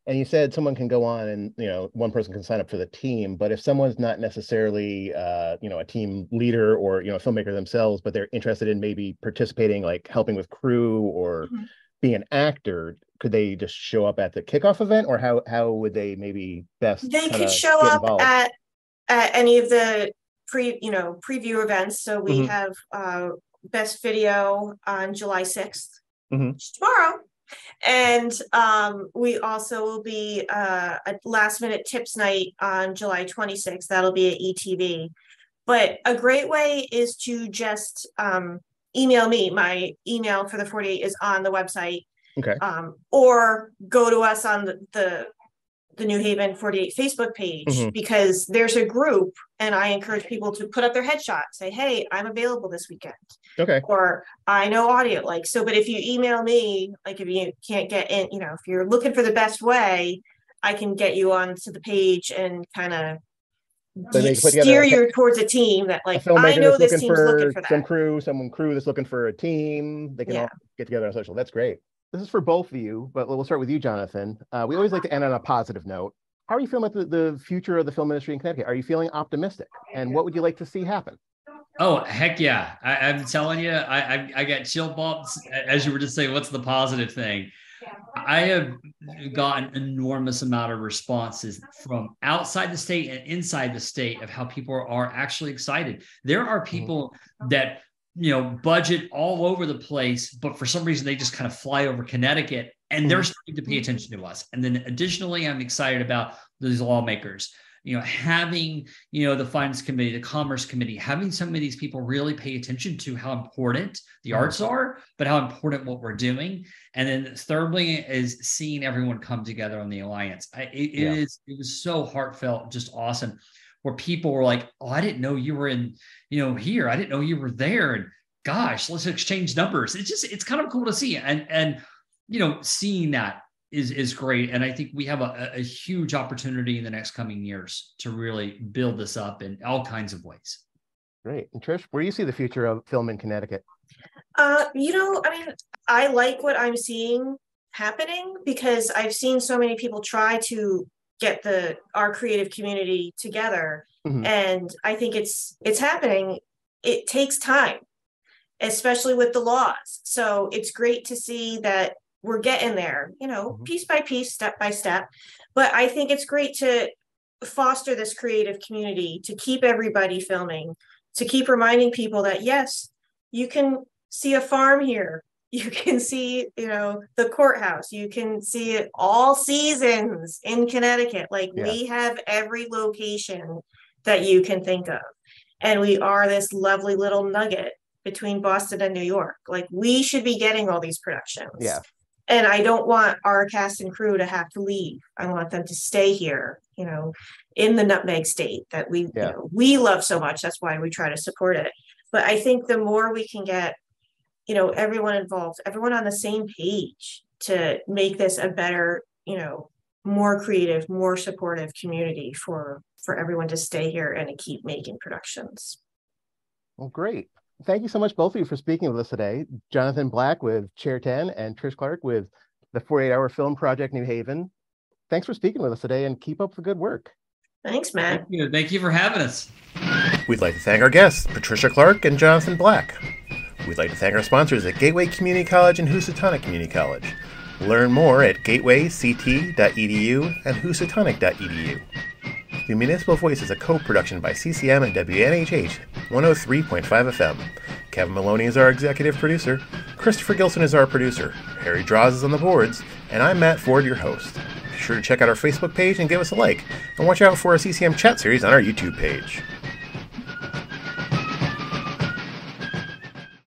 And you said someone can go on and, you know, one person can sign up for the team, but if someone's not necessarily, uh, you know, a team leader or, you know, a filmmaker themselves, but they're interested in maybe participating, like helping with crew or
Mhm.
being an actor, could they just show up at the kickoff event or how, how would they maybe best?
They could show up
involved?
at, at any of the pre, you know, preview events. So we
Mhm.
have, uh, best video on July sixth.
Mhm.
Tomorrow. And, um, we also will be, uh, a last minute tips night on July twenty-sixth. That'll be at ETV. But a great way is to just, um, email me. My email for the forty-eight is on the website.
Okay.
Um, or go to us on the, the, the New Haven forty-eight Facebook page,
Mhm.
because there's a group and I encourage people to put up their headshot, say, hey, I'm available this weekend.
Okay,
Or I know audio, like, so, but if you email me, like, if you can't get in, you know, if you're looking for the best way, I can get you onto the page and kind of
So they can put
steer
a-
you towards a team that like, I know this
looking
team's looking
for
for
some crew, someone crew that's looking for a team, they can all get together on social. That's great. This is for both of you, but we'll start with you, Jonathan. Uh, we always like to end on a positive note. How are you feeling about the, the future of the film industry in Connecticut? Are you feeling optimistic? And what would you like to see happen?
Oh heck yeah! I, I'm telling you, I, I I got chill bumps as you were just saying. What's the positive thing? I have gotten enormous amount of responses from outside the state and inside the state of how people are actually excited. There are people that you know budget all over the place, but for some reason they just kind of fly over Connecticut and they're starting to pay attention to us. And then additionally, I'm excited about these lawmakers you know, having, you know, the finance committee, the commerce committee, having some of these people really pay attention to how important the
Mhm.
arts are, but how important what we're doing. And then thirdly is seeing everyone come together on the alliance. I, it, it
Yeah.
is- it was so heartfelt, just awesome. Where people were like, "Oh, I didn't know you were in, you know, here. I didn't know you were there." And gosh, let's exchange numbers. It's just, it's kind of cool to see, and and you know, seeing that is is great and i think we have a, a huge opportunity in the next coming years to really build this up in all kinds of ways
Great. And Trish, where do you see the future of film in Connecticut?
Uh, you know, I mean, I like what I'm seeing happening because I've seen so many people try to get the our creative community together mm-hmm. and I think it's it's happening. It takes time, especially with the laws. So it's great to see that we're getting there, you know, mm-hmm. piece by piece, step by step. But I think it's great to foster this creative community, to keep everybody filming, to keep reminding people that yes, you can see a farm here. You can see, you know, the courthouse. You can see it all seasons in Connecticut. Like yeah. we have every location that you can think of. And we are this lovely little nugget between Boston and New York. Like we should be getting all these productions.
Yeah.
And I don't want our cast and crew to have to leave. I want them to stay here, you know, in the nutmeg state that we yeah. you know, we love so much. That's why we try to support it. But I think the more we can get, you know, everyone involved, everyone on the same page to make this a better, you know, more creative, more supportive community for for everyone to stay here and to keep making productions.
Well, great. Thank you so much, both of you, for speaking with us today. Jonathan Black with Chair 10 and Trish Clark with the 48 Hour Film Project New Haven. Thanks for speaking with us today and keep up the good work.
Thanks, Matt.
Thank you. Thank you for having us.
We'd like to thank our guests, Patricia Clark and Jonathan Black. We'd like to thank our sponsors at Gateway Community College and Housatonic Community College. Learn more at gatewayct.edu and housatonic.edu. The Municipal Voice is a co-production by CCM and WNHH 103.5 FM. Kevin Maloney is our executive producer, Christopher Gilson is our producer, Harry Draws is on the boards, and I'm Matt Ford, your host. Be sure to check out our Facebook page and give us a like, and watch out for our CCM chat series on our YouTube page.